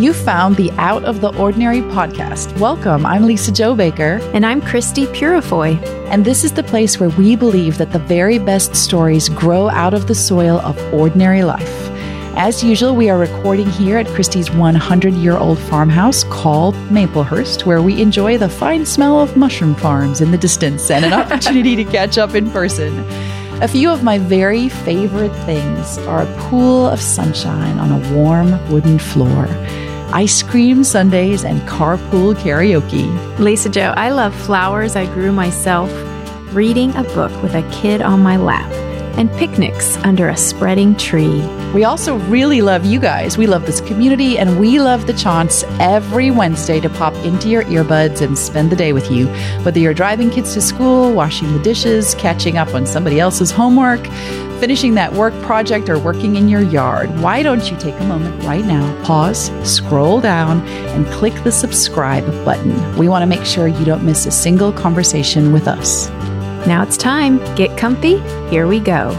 You found the Out of the Ordinary podcast. Welcome. I'm Lisa Jo Baker. And I'm Christie Purifoy. And this is the place where we believe that the very best stories grow out of the soil of ordinary life. As usual, we are recording here at Christie's 100 year old farmhouse called Maplehurst, where we enjoy the fine smell of mushroom farms in the distance and an opportunity to catch up in person. A few of my very favorite things are a pool of sunshine on a warm wooden floor, ice cream sundaes, and carpool karaoke. Lisa Jo, I love flowers I grew myself, reading a book with a kid on my lap and picnics under a spreading tree. We also really love you guys. We love this community and we love the chance every Wednesday to pop into your earbuds and spend the day with you. Whether you're driving kids to school, washing the dishes, catching up on somebody else's homework, finishing that work project, or working in your yard, why don't you take a moment right now, pause, scroll down, and click the subscribe button? We want to make sure you don't miss a single conversation with us. Now it's time. Get comfy. Here we go.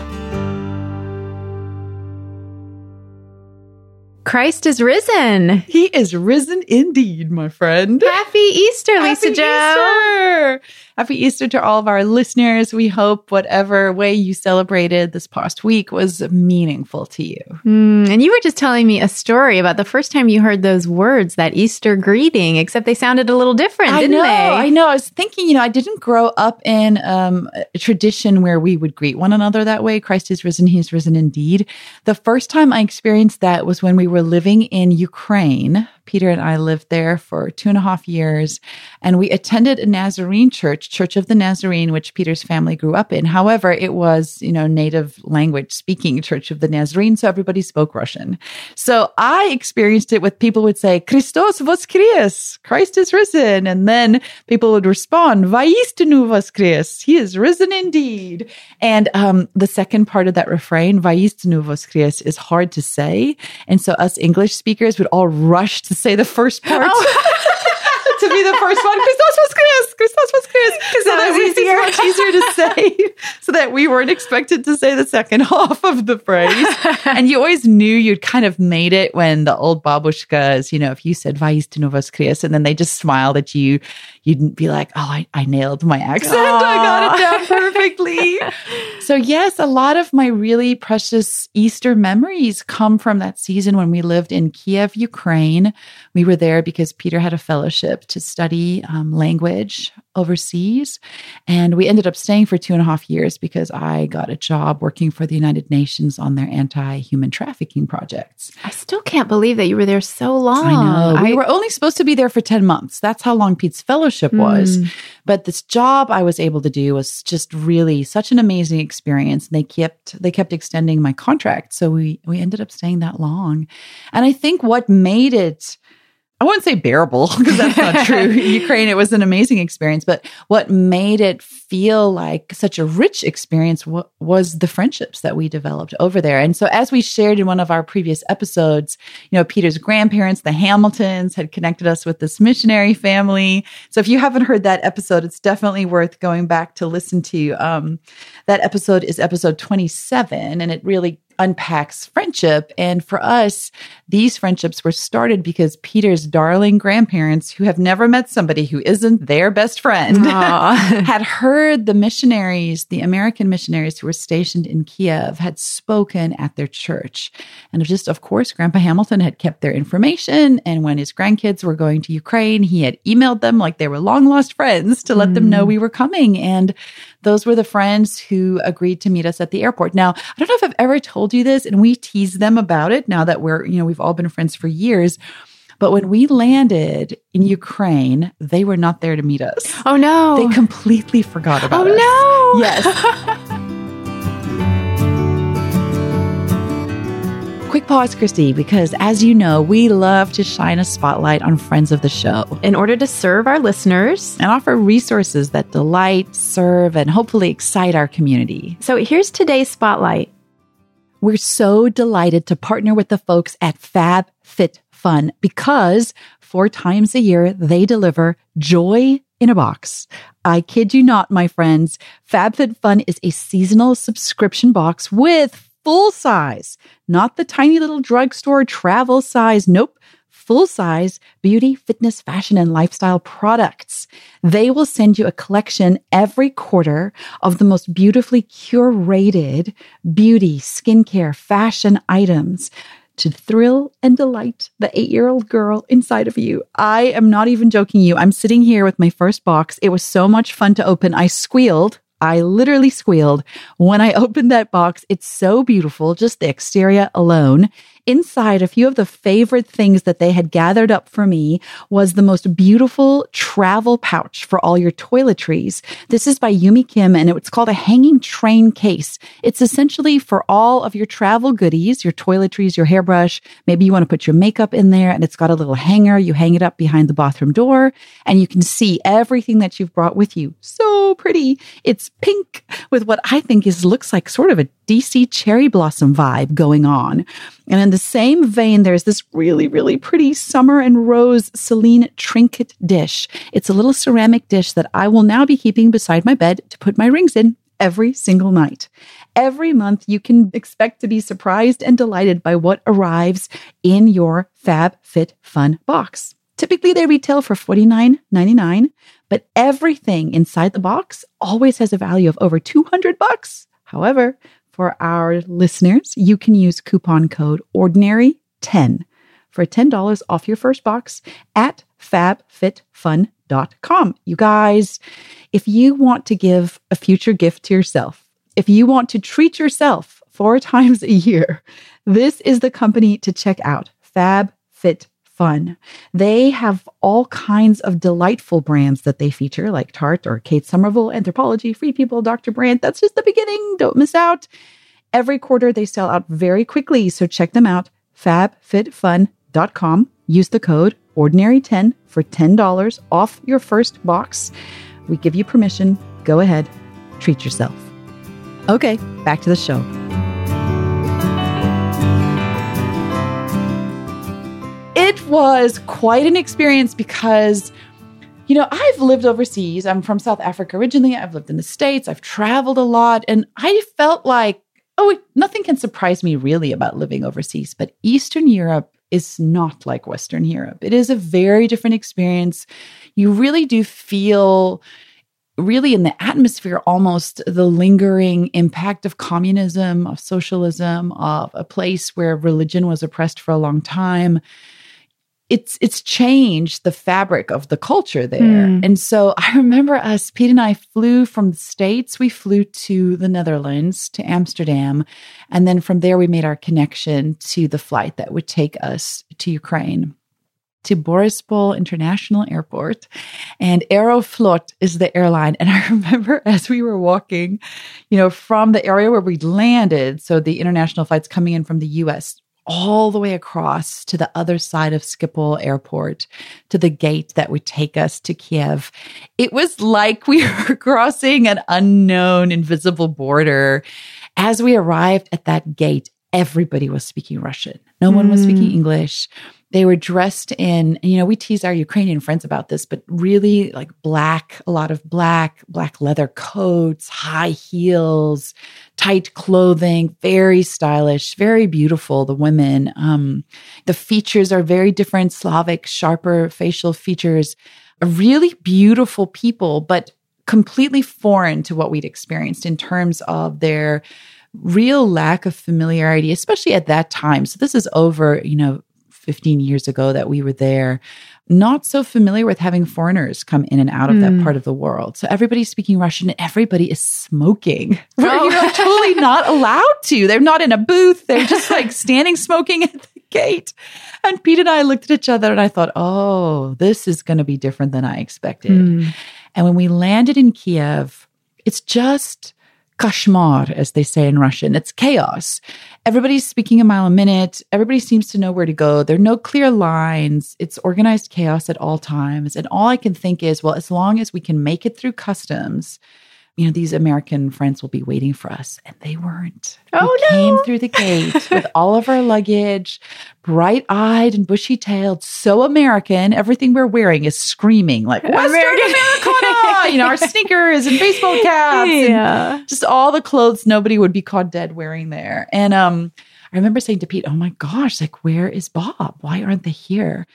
Christ is risen. He is risen indeed, my friend. Happy Easter, Lisa Happy Jo. Easter. Happy Easter to all of our listeners. We hope whatever way you celebrated this past week was meaningful to you. Mm, and you were just telling me a story about the first time you heard those words, that Easter greeting, except they sounded a little different, I didn't know, they? I know. I was thinking, you know, I didn't grow up in um, a tradition where we would greet one another that way. Christ is risen, he is risen indeed. The first time I experienced that was when we were living in Ukraine. Peter and I lived there for two and a half years, and we attended a Nazarene church, Church of the Nazarene, which Peter's family grew up in. However, it was, you know, native language speaking Church of the Nazarene, so everybody spoke Russian. So I experienced it with people would say, Christos voskres, Christ is risen. And then people would respond, Vaistinu voskres, he is risen indeed. And um, the second part of that refrain, Vaistinu voskres, is hard to say. And so us English speakers would all rush to say the first part. Oh. to be the first one. Christos voskres. Christos voskres. Because that was easier. much easier to say so that we weren't expected to say the second half of the phrase. and you always knew you'd kind of made it when the old babushkas, you know, if you said Vaistinu voskres and then they just smiled at you, you'd be like, oh, I, I nailed my accent. I got it down perfectly. so, yes, a lot of my really precious Easter memories come from that season when we lived in Kiev, Ukraine. We were there because Peter had a fellowship to study um, language overseas. And we ended up staying for two and a half years because I got a job working for the United Nations on their anti human trafficking projects. I still can't believe that you were there so long. I know. We were only supposed to be there for 10 months. That's how long Pete's fellowship was. Mm. But this job I was able to do was just really such an amazing experience. They kept they kept extending my contract. So we we ended up staying that long. And I think what made it I wouldn't say bearable because that's not true. Ukraine, it was an amazing experience, but what made it feel like such a rich experience w- was the friendships that we developed over there. And so, as we shared in one of our previous episodes, you know, Peter's grandparents, the Hamiltons, had connected us with this missionary family. So, if you haven't heard that episode, it's definitely worth going back to listen to. Um, that episode is episode 27, and it really unpacks friendship. And for us, these friendships were started because Peter's darling grandparents, who have never met somebody who isn't their best friend, had heard the missionaries, the American missionaries who were stationed in Kiev, had spoken at their church. And just, of course, Grandpa Hamilton had kept their information. And when his grandkids were going to Ukraine, he had emailed them like they were long lost friends to let mm. them know we were coming. And those were the friends who agreed to meet us at the airport. Now, I don't know if I've ever told you this, and we tease them about it now that we're, you know, we've all been friends for years. But when we landed in Ukraine, they were not there to meet us. Oh no. They completely forgot oh, about oh, us. Oh no. Yes. Quick pause, Christie, because as you know, we love to shine a spotlight on friends of the show In order to serve our listeners. and offer resources that delight, serve, and hopefully excite our community. So here's today's spotlight. We're so delighted to partner with the folks at Fab Fit Fun because four times a year they deliver joy in a box. I kid you not, my friends. FabFitFun is a seasonal subscription box with full size, not the tiny little drugstore travel size. Nope. full size beauty, fitness, fashion, and lifestyle products. They will send you a collection every quarter of the most beautifully curated beauty, skincare, fashion items to thrill and delight the eight year old girl inside of you. I am not even joking you. I'm sitting here with my first box. It was so much fun to open. I squealed. I literally squealed when I opened that box. It's so beautiful, just the exterior alone. Inside, a few of the favorite things that they had gathered up for me was the most beautiful travel pouch for all your toiletries. This is by Yumi Kim and it's called a hanging train case. It's essentially for all of your travel goodies, your toiletries, your hairbrush. Maybe you want to put your makeup in there and it's got a little hanger. You hang it up behind the bathroom door and you can see everything that you've brought with you. So pretty. It's pink with what I think is looks like sort of a DC cherry blossom vibe going on. And in the same vein, there's this really, really pretty summer and rose Celine trinket dish. It's a little ceramic dish that I will now be keeping beside my bed to put my rings in every single night. Every month, you can expect to be surprised and delighted by what arrives in your Fab Fit Fun box. Typically, they retail for $49.99, but everything inside the box always has a value of over 200 bucks. However, for our listeners, you can use coupon code ordinary10 for $10 off your first box at fabfitfun.com. You guys, if you want to give a future gift to yourself, if you want to treat yourself four times a year, this is the company to check out FabFit fun. They have all kinds of delightful brands that they feature, like Tarte or Kate Somerville, Anthropologie, Free People, Dr. Brandt. That's just the beginning. Don't miss out. Every quarter, they sell out very quickly. So check them out, fabfitfun.com. Use the code ordinary10 for $10 off your first box. We give you permission. Go ahead, treat yourself. Okay, back to the show. It was quite an experience because you know, I've lived overseas. I'm from South Africa originally. I've lived in the States. I've traveled a lot. And I felt like, oh, nothing can surprise me really about living overseas. But Eastern Europe is not like Western Europe. It is a very different experience. You really do feel, really in the atmosphere, almost the lingering impact of communism, of socialism, of a place where religion was oppressed for a long time it's it's changed the fabric of the culture there. Mm. And so I remember us, Pete and I flew from the States. We flew to the Netherlands, to Amsterdam. And then from there we made our connection to the flight that would take us to Ukraine. To Borispol International Airport, and Aeroflot is the airline. And I remember as we were walking, you know, from the area where we landed, so the international flights coming in from the US, all the way across to the other side of Schiphol Airport to the gate that would take us to Kiev. It was like we were crossing an unknown invisible border. As we arrived at that gate, everybody was speaking Russian. No one was speaking hmm. English. They were dressed in, you know, we tease our Ukrainian friends about this, but really like black, a lot of black, black leather coats, high heels, tight clothing, very stylish, very beautiful. The women, um, the features are very different, Slavic, sharper facial features, really beautiful people, but completely foreign to what we'd experienced in terms of their real lack of familiarity, especially at that time. So this is over, you know, 15 years ago that we were there, not so familiar with having foreigners come in and out of mm. that hmm. part of the world. So everybody's speaking Russian and everybody is smoking. Oh. You're totally not allowed to. They're not in a booth. They're just like standing smoking at the gate. And Pete and I looked at each other and I thought, oh, this is going to be different than I expected. Mm. And when we landed in Kiev, it's just kashmar, as they say in Russian. It's chaos. Everybody's speaking a mile a minute. Everybody seems to know where to go. There are no clear lines. It's organized chaos at all times. And all I can think is, well, as long as we can make it through customs, you know, these American friends will be waiting for us. And they weren't. Oh, we no. came through the gate with all of our luggage, bright eyed and bushy tailed, so American. Everything we're wearing is screaming like Western American. Americana. you know, our sneakers and baseball caps. Yeah. And just all the clothes nobody would be caught dead wearing there. And, um, I remember saying to Pete, Oh my gosh, like, where is Bob? Why aren't they here?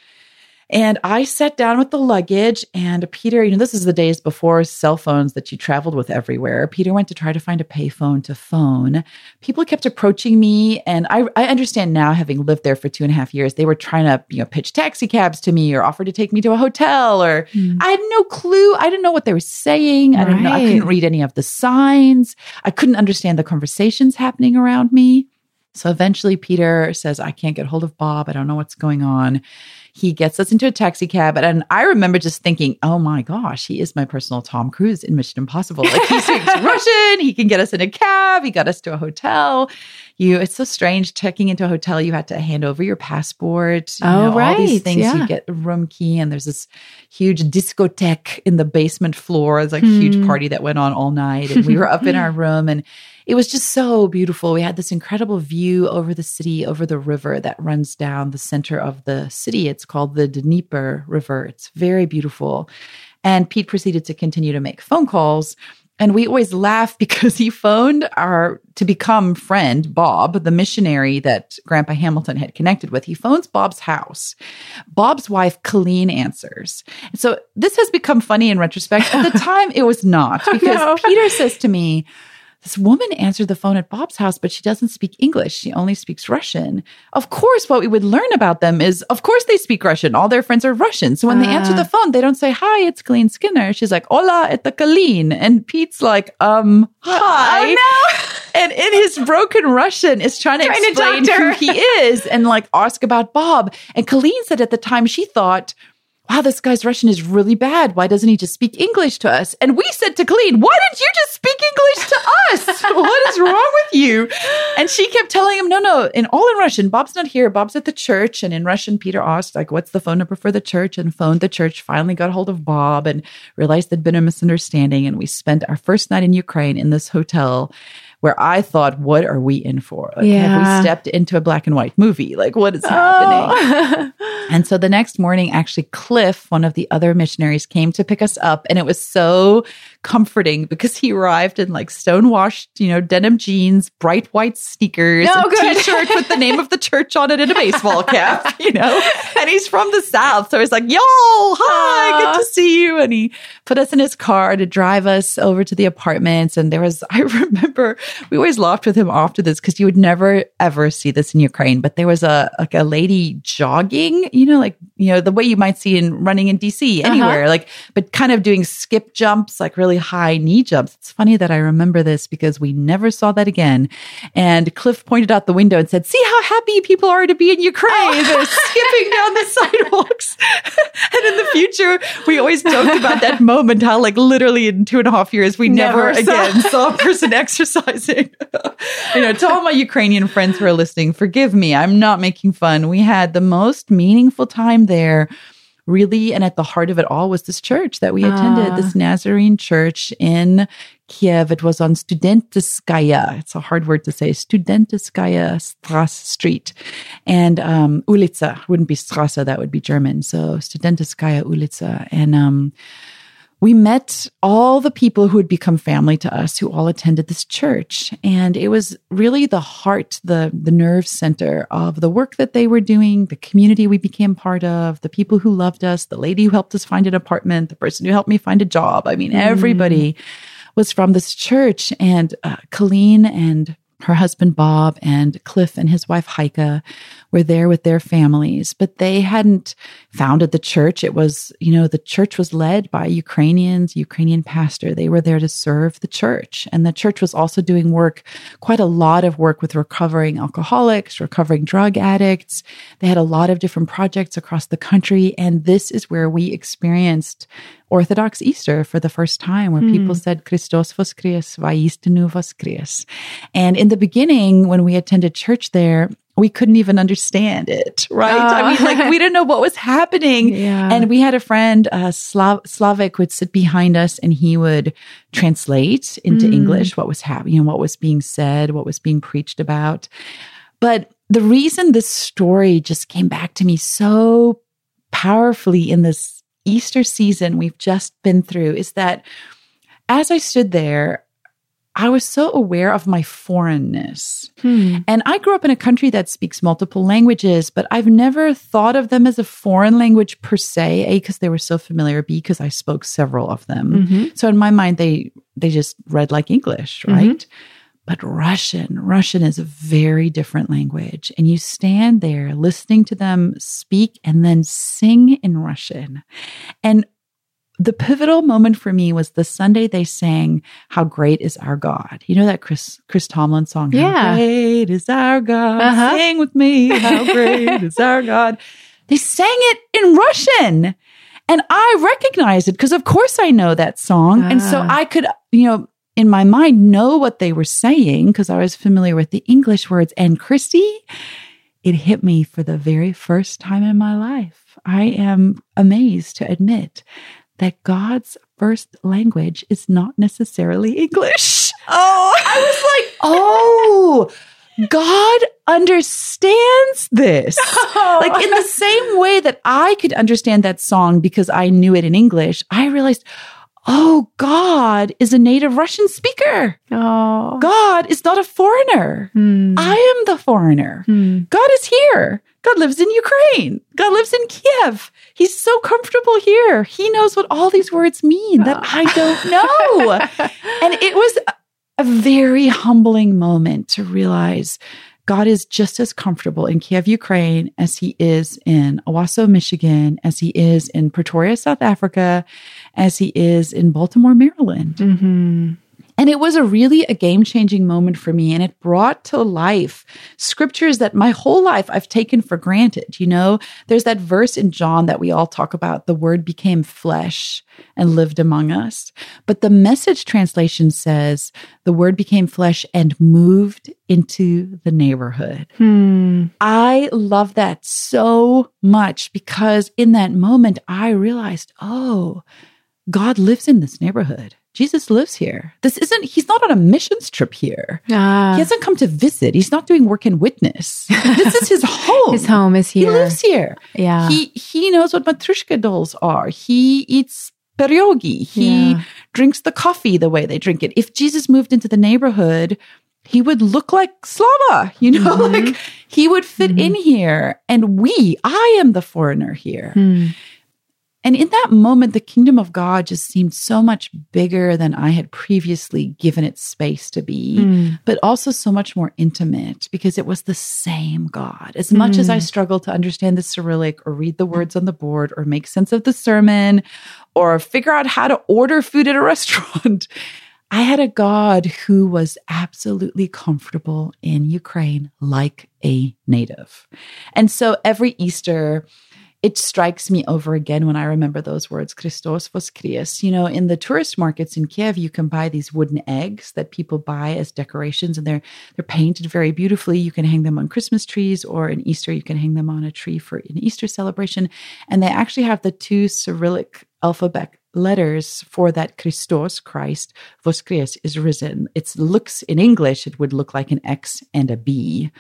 And I sat down with the luggage, and Peter, you know, this is the days before cell phones that you traveled with everywhere. Peter went to try to find a payphone to phone. People kept approaching me, and I, I understand now, having lived there for two and a half years, they were trying to, you know, pitch taxi cabs to me or offer to take me to a hotel, or mm. I had no clue. I didn't know what they were saying. I didn't know. I couldn't read any of the signs. I couldn't understand the conversations happening around me. So eventually, Peter says, I can't get hold of Bob. I don't know what's going on. He gets us into a taxi cab. And I remember just thinking, oh my gosh, he is my personal Tom Cruise in Mission Impossible. Like he speaks Russian. He can get us in a cab. He got us to a hotel. You, it's so strange checking into a hotel. You had to hand over your passport. You oh, know, right. All these things. Yeah. You get a room key, and there's this huge discotheque in the basement floor. It's like a huge hmm. party that went on all night. And we were up in our room and it was just so beautiful. We had this incredible view over the city, over the river that runs down the center of the city. It's called the Dnieper River. It's very beautiful. And Pete proceeded to continue to make phone calls. And we always laugh because he phoned our to become friend, Bob, the missionary that Grandpa Hamilton had connected with. He phones Bob's house. Bob's wife, Colleen, answers. And so this has become funny in retrospect. At the time, it was not because no. Peter says to me, this woman answered the phone at Bob's house, but she doesn't speak English. She only speaks Russian. Of course, what we would learn about them is, of course, they speak Russian. All their friends are Russian. So when uh. they answer the ah. phone, they don't say, Hi, it's Colleen Skinner. She's like, Hola, it's Colleen. And Pete's like, Um, hi. Oh, no. and in his broken Russian is trying to trying explain to who he is and like ask about Bob. And Colleen said at the time she thought, wow, this guy's Russian is really bad. Why doesn't he just speak English to us? And we said to Colleen, why didn't you just speak English to us? what is wrong with you? And she kept telling him, no, no, in all in Russian. Bob's not here. Bob's at the church. And in Russian, Peter asked, like, what's the phone number for the church? And phoned the church, finally got hold of Bob and realized there'd been a misunderstanding. And we spent our first night in Ukraine in this hotel where I thought, what are we in for? Like, yeah. have we stepped into a black and white movie? Like, what is oh. happening? and so the next morning, actually, Cliff, one of the other missionaries, came to pick us up. And it was so comforting because he arrived in like stonewashed, you know, denim jeans, bright white sneakers, no, a t-shirt with the name of the church on it and a baseball cap, you know. And he's from the South. So he's like, yo, hi, Aww. good to see you. And he put us in his car to drive us over to the apartments. And there was, I remember we always laughed with him after this because you would never ever see this in Ukraine. But there was a like a lady jogging, you know, like, you know, the way you might see in running in DC uh-huh. anywhere, uh-huh. like, but kind of doing skip jumps, like really really high knee jumps. It's funny that I remember this because we never saw that again. And Cliff pointed out the window and said, See how happy people are to be in Ukraine. Oh. They're skipping down the sidewalks. and in the future, we always joked about that moment, how like literally in two and a half years, we never, never saw. again saw a person exercising. you know, to all my Ukrainian friends who are listening, forgive me. I'm not making fun. We had the most meaningful time there really, and at the heart of it all was this church that we attended, uh. this ah. Nazarene church in Kiev. It was on Studentiskaya. It's a hard word to say. Studentiskaya Strasse Street. And um, Ulica wouldn't be Strasse, that would be German. So Studentiskaya Ulica. And um, we met all the people who had become family to us who all attended this church. And it was really the heart the the nerve center of the work that they were doing the community we became part of the people who loved us the lady who helped us find an apartment the person who helped me find a job. I mean mm. everybody was from this church. And uh, colleen and her husband Bob and Cliff and his wife Heike were there with their families, but they hadn't founded the church. It was, you know, the church was led by Ukrainians, Ukrainian pastor. They were there to serve the church. And the church was also doing work, quite a lot of work with recovering alcoholics, recovering drug addicts. They had a lot of different projects across the country. And this is where we experienced Orthodox Easter for the first time, where mm. people said Christos voskres, vaistinu voskres. And in the beginning, when we attended church there, we couldn't even understand it, right? Uh, I mean, like we didn't know what was happening. Yeah. And we had a friend, uh, Slav- Slavik would sit behind us and he would translate into mm. English what was happening, what was being said, what was being preached about. But the reason this story just came back to me so powerfully in this Easter season we've just been through is that as I stood there, I was so aware of my foreignness. Hmm. And I grew up in a country that speaks multiple languages, but I've never thought of them as a foreign language per se, A, because they were so familiar, B, because I spoke several of them. Mhm. So in my mind, they they just read like English, right? But Russian, Russian is a very different language. And you stand there listening to them speak and then sing in Russian. And the pivotal moment for me was the Sunday they sang "How Great Is Our God." You know that Chris Chris Tomlin song? Yeah. How great is our God? Uh-huh. Sing with me. How great is our God? They sang it in Russian, and I recognized it because, of course, I know that song, and so Ah. I could, you know, in my mind, know what they were saying because I was familiar with the English words. And Christie, it hit me for the very first time in my life. I am amazed to admit that God's first language is not necessarily English. Oh, I was like, oh, God understands this. Like in the same way that I could understand that song because I knew it in English, I realized, oh, God is a native Russian speaker. Oh. God is not a foreigner. Hmm. I am the foreigner. Hmm. God is here. God lives in Ukraine. God lives in Kiev. He's so comfortable here. He knows what all these words mean that I don't know. and it was a very humbling moment to realize God is just as comfortable in Kiev, Ukraine, as he is in Owosso, Michigan, as he is in Pretoria, South Africa, as he is in Baltimore, Maryland. Mhm. And it was a really a game changing moment for me. And it brought to life scriptures that my whole life I've taken for granted. You know, there's that verse in John that we all talk about the word became flesh and lived among us. But the message translation says the word became flesh and moved into the neighborhood. Hmm. I love that so much because in that moment, I realized, oh, God lives in this neighborhood. Jesus lives here. This isn't, he's not on a missions trip here. Ah. He hasn't come to visit. He's not doing work in witness. This is his home. His home is here. He lives here. yeah. He he knows what matryoshka dolls are. He eats pierogi. He Yeah. drinks the coffee the way they drink it. If Jesus moved into the neighborhood, he would look like Slava, you know, Mhm. like he would fit in here. And we, I am the foreigner here. Hmm. And in that moment, the kingdom of God just seemed so much bigger than I had previously given it space to be Hmm. but also so much more intimate because it was the same God. As much as I Mm. struggled to understand the Cyrillic or read the words on the board or make sense of the sermon or figure out how to order food at a restaurant, I had a God who was absolutely comfortable in Ukraine like a native. And so every Easter, it strikes me over again when I remember those words, Christos voskries. You know, in the tourist markets in Kiev, you can buy these wooden eggs that people buy as decorations, and they're they're painted very beautifully. You can hang them on Christmas trees, or in Easter, you can hang them on a tree for an Easter celebration. And they actually have the two Cyrillic alphabet letters for that Christos, Christ, voskries is risen. It looks in English, it would look like an X and a B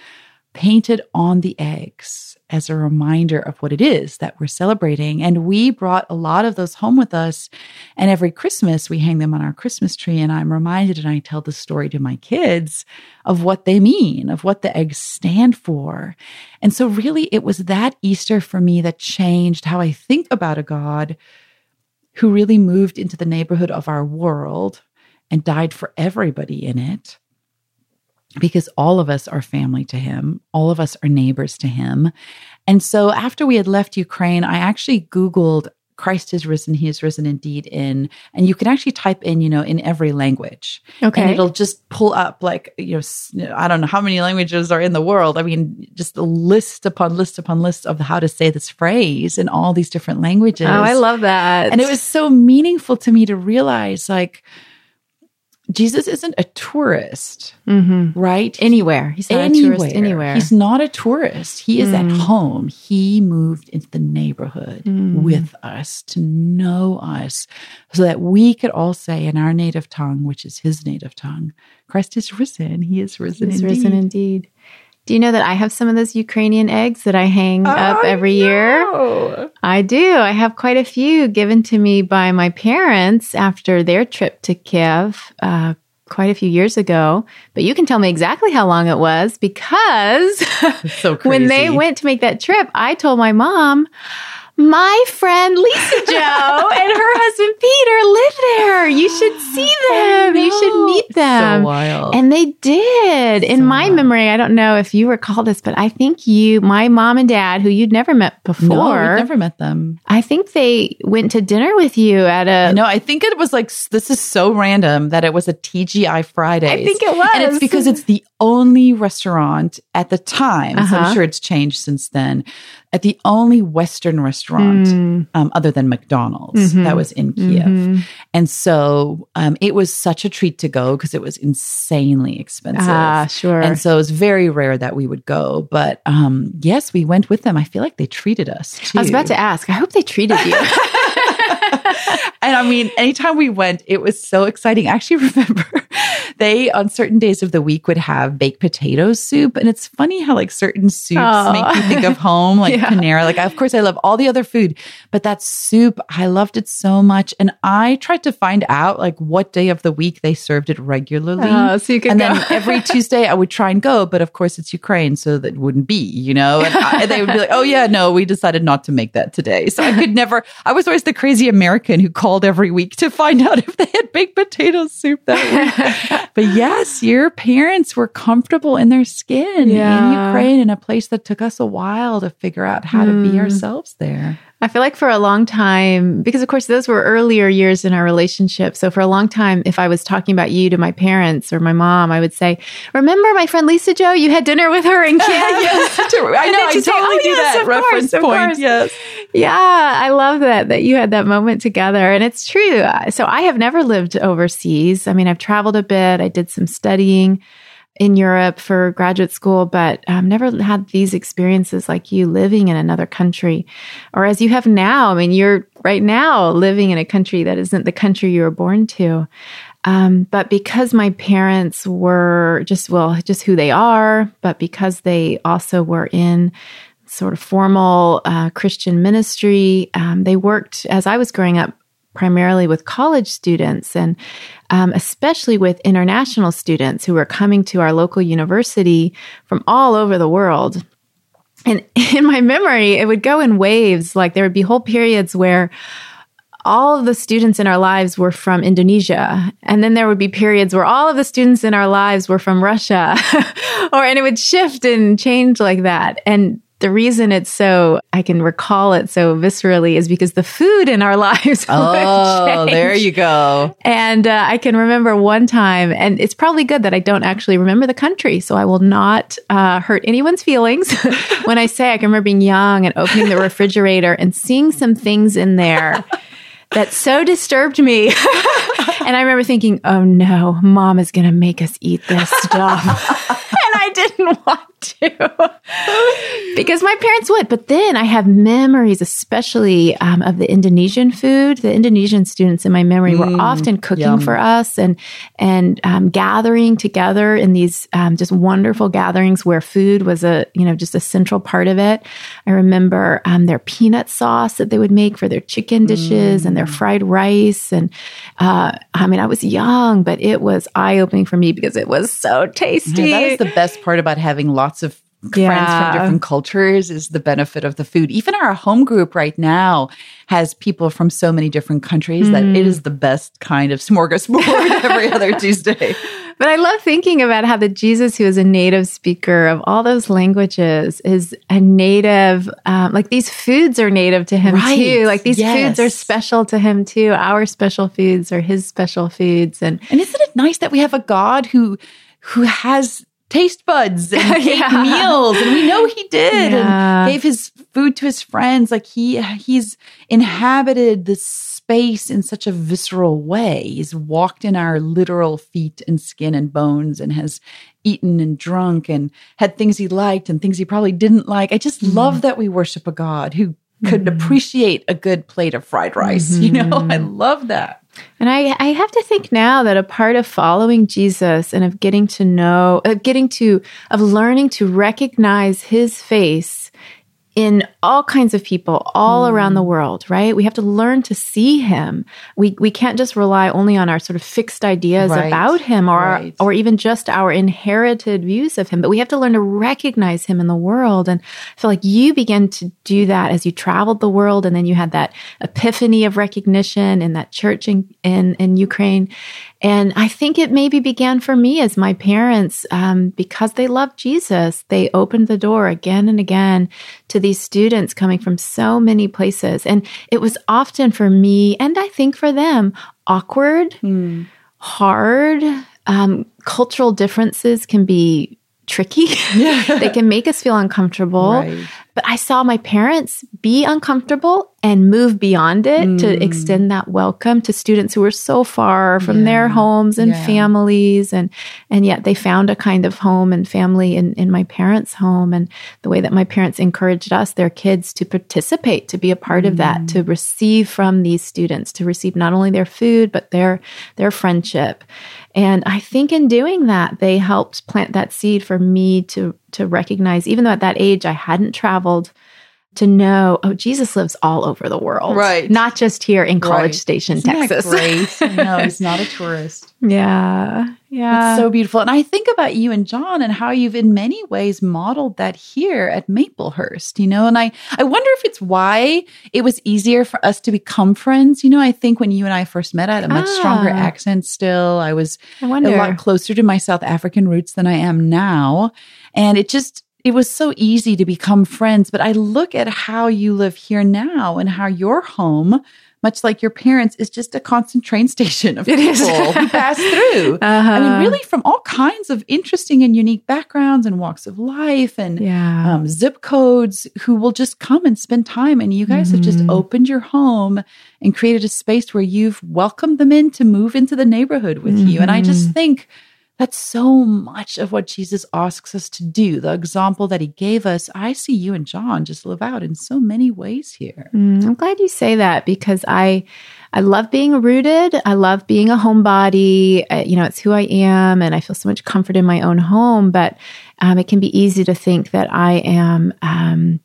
painted on the eggs as a reminder of what it is that we're celebrating. And we brought a lot of those home with us. And every Christmas, we hang them on our Christmas tree. And I'm reminded, and I tell the story to my kids of what they mean, of what the eggs stand for. And so, really, it was that Easter for me that changed how I think about a God who really moved into the neighborhood of our world and died for everybody in it because all of us are family to him. All of us are neighbors to him. And so after we had left Ukraine, I actually Googled Christ is risen, he is risen indeed in, and you can actually type in, you know, in every language. Okay. And it'll just pull up like, you know, I don't know how many languages are in the world. I mean, just a list upon list upon list of how to say this phrase in all these different languages. Oh, I love that. And it was so meaningful to me to realize like, Jesus isn't a tourist, Mhm. right? anywhere. He's not a tourist anywhere. He's not a tourist. He is at Mm. home. He moved into the neighborhood Mm. with us to know us so that we could all say in our native tongue, which is his native tongue, Christ is risen. He is risen He's indeed. risen indeed. Do you know that I have some of those Ukrainian eggs that I hang up I every year? I do. I have quite a few given to me by my parents after their trip to Kiev uh, quite a few years ago, but you can tell me exactly how long it was because so when they went to make that trip, I told my mom, my friend Lisa Jo and her husband Peter live there. You should see them. You should meet them. So wild. And they did. In my wild. memory, I don't know if you recall this, but I think you, my mom and dad, who you'd never met before, no, never met them. I think they went to dinner with you at a. No, I think it was like this is so random that it was a TGI Friday. I think it was. And it's because it's the only restaurant at the time. Uh-huh. I'm sure it's changed since then. At the only Western restaurant Mm. um, other than McDonald's Mhm. that was in Kiev. Mhm. And so um, it was such a treat to go because it was insanely expensive. Ah, sure. And so it was very rare that we would go. But um, yes, we went with them. I feel like they treated us too. I was about to ask. I hope they treated you. and I mean, anytime we went, it was so exciting. I actually remember they, on certain days of the week, would have baked potato soup. And it's funny how, like, certain soups make you think of home, like Yeah. Panera. Like, of course, I love all the other food, but that soup, I loved it so much. And I tried to find out, like, what day of the week they served it regularly. Oh, so you could and go. then every Tuesday I would try and go, but of course it's Ukraine, so that wouldn't be, you know. And, I, and they would be like, "Oh yeah, no, we decided not to make that today." So I could never. I was always the crazy American who called every week to find out if they had baked potato soup that week. but yes, your parents were comfortable in their skin Yeah. in Ukraine, in a place that took us a while to figure out how to be Mm. ourselves there. I feel like for a long time, because of course those were earlier years in our relationship. So for a long time, if I was talking about you to my parents or my mom, I would say, "Remember my friend Lisa Jo? You had dinner with her in Kiev." yes, I know. I she'd say, totally "Oh, do yes, that reference course, point. course." Yes. Yeah, I love that that you had that moment together, and it's true. So I have never lived overseas. I mean, I've traveled a bit. I did some studying in Europe for graduate school, but um, never had these experiences like you living in another country, or as you have now. I mean, you're right now living in a country that isn't the country you were born to. Um, but because my parents were just, well, just who they are, but because they also were in sort of formal uh, Christian ministry, um, they worked as I was growing up primarily with college students and um, especially with international students who were coming to our local university from all over the world. And in my memory, it would go in waves. Like there would be whole periods where all of the students in our lives were from Indonesia. And then there would be periods where all of the students in our lives were from Russia. or, and it would shift and change like that. And the reason it's so, I can recall it so viscerally is because the food in our lives. Oh, there you go. And uh, I can remember one time, and it's probably good that I don't actually remember the country, so I will not uh, hurt anyone's feelings when I say I can remember being young and opening the refrigerator and seeing some things in there that so disturbed me. and I remember thinking, oh no, mom is going to make us eat this stuff. and I didn't want to because my parents would. But then I have memories, especially um, of the Indonesian food. The Indonesian students in my memory were Mm, often cooking yum. for us and and um, gathering together in these um, just wonderful gatherings where food was a you know just a central part of it. I remember um, their peanut sauce that they would make for their chicken dishes and Mm. their fried rice. And uh, I mean, I was young, but it was eye opening for me because it was so tasty. Yeah, that is the best part about having lots of friends Yeah. from different cultures is the benefit of the food. Even our home group right now has people from so many different countries that Mm. it is the best kind of smorgasbord every other Tuesday. But I love thinking about how the Jesus who is a native speaker of all those languages is a native, um, like these foods are native to him Right. too. Like these Yes. foods are special to him too. Our special foods are his special foods. And And isn't it nice that we have a God who who has taste buds and Yeah. meals and we know he did Yeah. and gave his food to his friends. Like he he's inhabited this space in such a visceral way. He's walked in our literal feet and skin and bones and has eaten and drunk and had things he liked and things he probably didn't like. I just mm-hmm. love that we worship a god who could mm-hmm. appreciate a good plate of fried rice. You know i mm-hmm. love that And I, I have to think now that a part of following Jesus and of getting to know, of getting to, of learning to recognize his face in all kinds of people all mm. around the world, right? We have to learn to see him. We we can't just rely only on our sort of fixed ideas right. about him or right. or even just our inherited views of him, but we have to learn to recognize him in the world. And I feel like you began to do that as you traveled the world and then you had that epiphany of recognition in that church in in, in Ukraine. And I think it maybe began for me as my parents, um, because they loved Jesus, they opened the door again and again to these students coming from so many places. And it was often for me, and I think for them, awkward, mm. hard. Um, cultural differences can be tricky. they can make us feel uncomfortable. Right. But I saw my parents be uncomfortable and move beyond it mm. to extend that welcome to students who were so far from yeah. their homes and yeah. families and and yet they found a kind of home and family in, in my parents' home and the way that my parents encouraged us, their kids, to participate, to be a part mm. of that, to mm. receive from these students, to receive not only their food, but their their friendship. And I think in doing that, they helped plant that seed for me to to recognize, even though at that age I hadn't traveled, to know, oh, Jesus lives all over the world. Right. Not just here in College right. Station, Isn't Texas. great. no, he's not a tourist. Yeah. Yeah. It's so beautiful. And I think about you and John and how you've in many ways modeled that here at Maplehurst, you know, and I, I wonder if it's why it was easier for us to become friends. You know, I think when you and I first met, I had a much ah. stronger accent still. I was I a lot closer to my South African roots than I am now. And it just, it was so easy to become friends. But I look at how you live here now and how your home, much like your parents, is just a constant train station of it people who pass through. Uh-huh. I mean, really from all kinds of interesting and unique backgrounds and walks of life and yeah. um, zip codes who will just come and spend time. And you guys mm-hmm. have just mm-hmm. opened your home and created a space where you've welcomed them in to move into the neighborhood with mm-hmm. you. And I just mm-hmm. think, that's so much of what Jesus asks us to do. The example that he gave us, I see you and John just live out in so many ways here. Mm, I'm glad you say that because I I love being rooted. I love being a homebody. Uh, you know, it's who I am and I feel so much comfort in my own home, but um, it can be easy to think that I am um,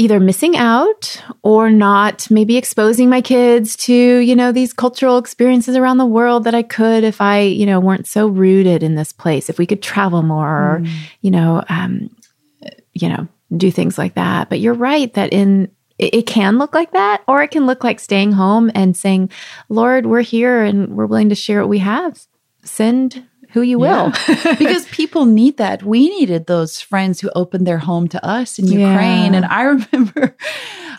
either missing out or not maybe exposing my kids to, you know, these cultural experiences around the world that I could if I, you know, weren't so rooted in this place, if we could travel more mm. or, you know, um, you know, do things like that. But you're right that in it can look like that, or it can look like staying home and saying, Lord, we're here and we're willing to share what we have. Send who you will. Yeah. because people need that. We needed those friends who opened their home to us in Ukraine. Yeah. And I remember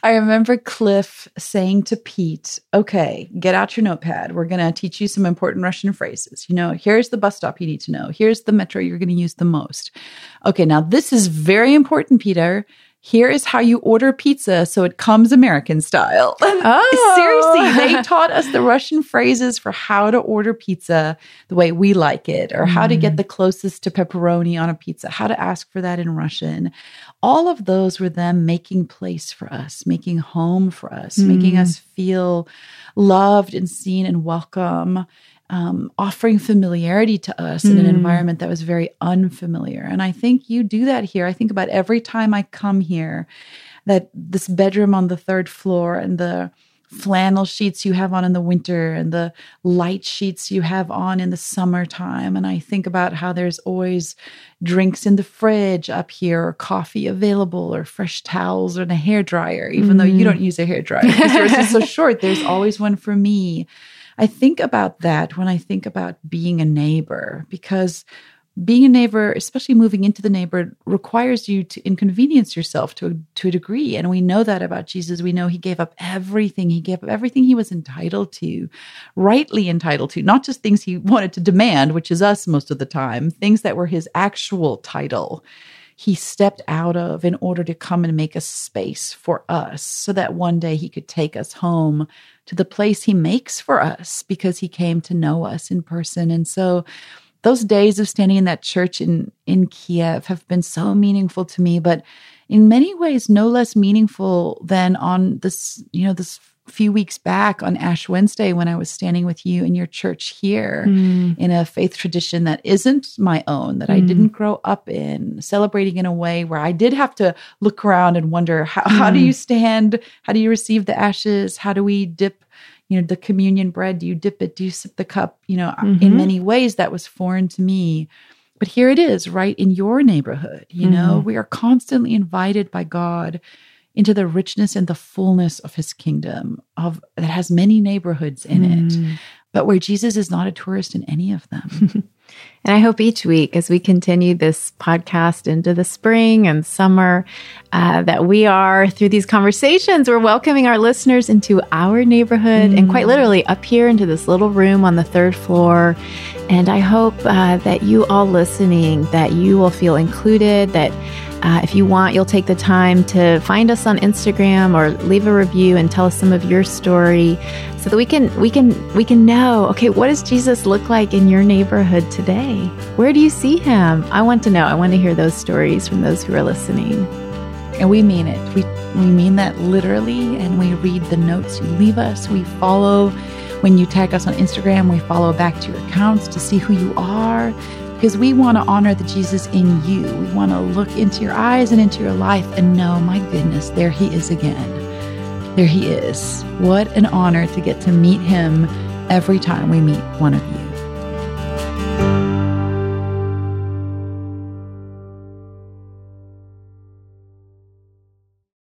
I remember Cliff saying to Pete, okay, get out your notepad. We're going to teach you some important Russian phrases. You know, here's the bus stop you need to know. Here's the metro you're going to use the most. Okay, now this is very important, Peter here is how you order pizza so it comes American style. Oh. Seriously, they taught us the Russian phrases for how to order pizza the way we like it, or how to get mm. the closest to pepperoni on a pizza, how to ask for that in Russian. All of those were them making place for us, making home for us, mm. making us feel loved and seen and welcome um, offering familiarity to us mm. in an hmm. environment that was very unfamiliar. And I think you do that here. I think about every time I come here, that this bedroom on the third floor and the flannel sheets you have on in the winter and the light sheets you have on in the summertime. And I think about how there's always drinks in the fridge up here, or coffee available, or fresh towels, or a hair dryer, even mm. though you hmm. don't use a hair dryer because yours is so short. There's always one for me. I think about that when I think about being a neighbor because being a neighbor, especially moving into the neighbor, requires you to inconvenience yourself to a, to a degree. And we know that about Jesus. We know he gave up everything. He gave up everything he was entitled to, rightly entitled to, not just things he wanted to demand, which is us most of the time, things that were his actual title he stepped out of in order to come and make a space for us so that one day he could take us home to the place he makes for us because he came to know us in person. And so those days of standing in that church in, in Kiev have been so meaningful to me, but in many ways no less meaningful than on this, you know, this a few weeks back on Ash Wednesday when I was standing with you in your church here mm. in a faith tradition that isn't my own, that mm. I didn't grow up in, celebrating in a way where I did have to look around and wonder how, mm. how do you stand? How do you receive the ashes? How do we dip? You know, the communion bread, do you dip it? Do you sip the cup? You know, mm-hmm. in many ways that was foreign to me. But here it is, right in your neighborhood. You know, mm-hmm. we are constantly invited by God into the richness and the fullness of his kingdom of that has many neighborhoods in mm. it but where jesus is not a tourist in any of them and i hope each week as we continue this podcast into the spring and summer uh, that we are through these conversations we're welcoming our listeners into our neighborhood mm. and quite mm. literally up here into this little room on the third floor and i hope uh, that you all listening that you will feel included that uh, if you want, you'll take the time to find us on Instagram or leave a review and tell us some of your story, so that we can we can we can know. Okay, what does Jesus look like in your neighborhood today? Where do you see him? I want to know. I want to hear those stories from those who are listening. And we mean it. We we mean that literally. And we read the notes you leave us. We follow when you tag us on Instagram. We follow back to your accounts to see who you are because we want to honor the Jesus in you. We want to look into your eyes and into your life and know, my goodness, there he is again. There he is. What an honor to get to meet him every time we meet one of you.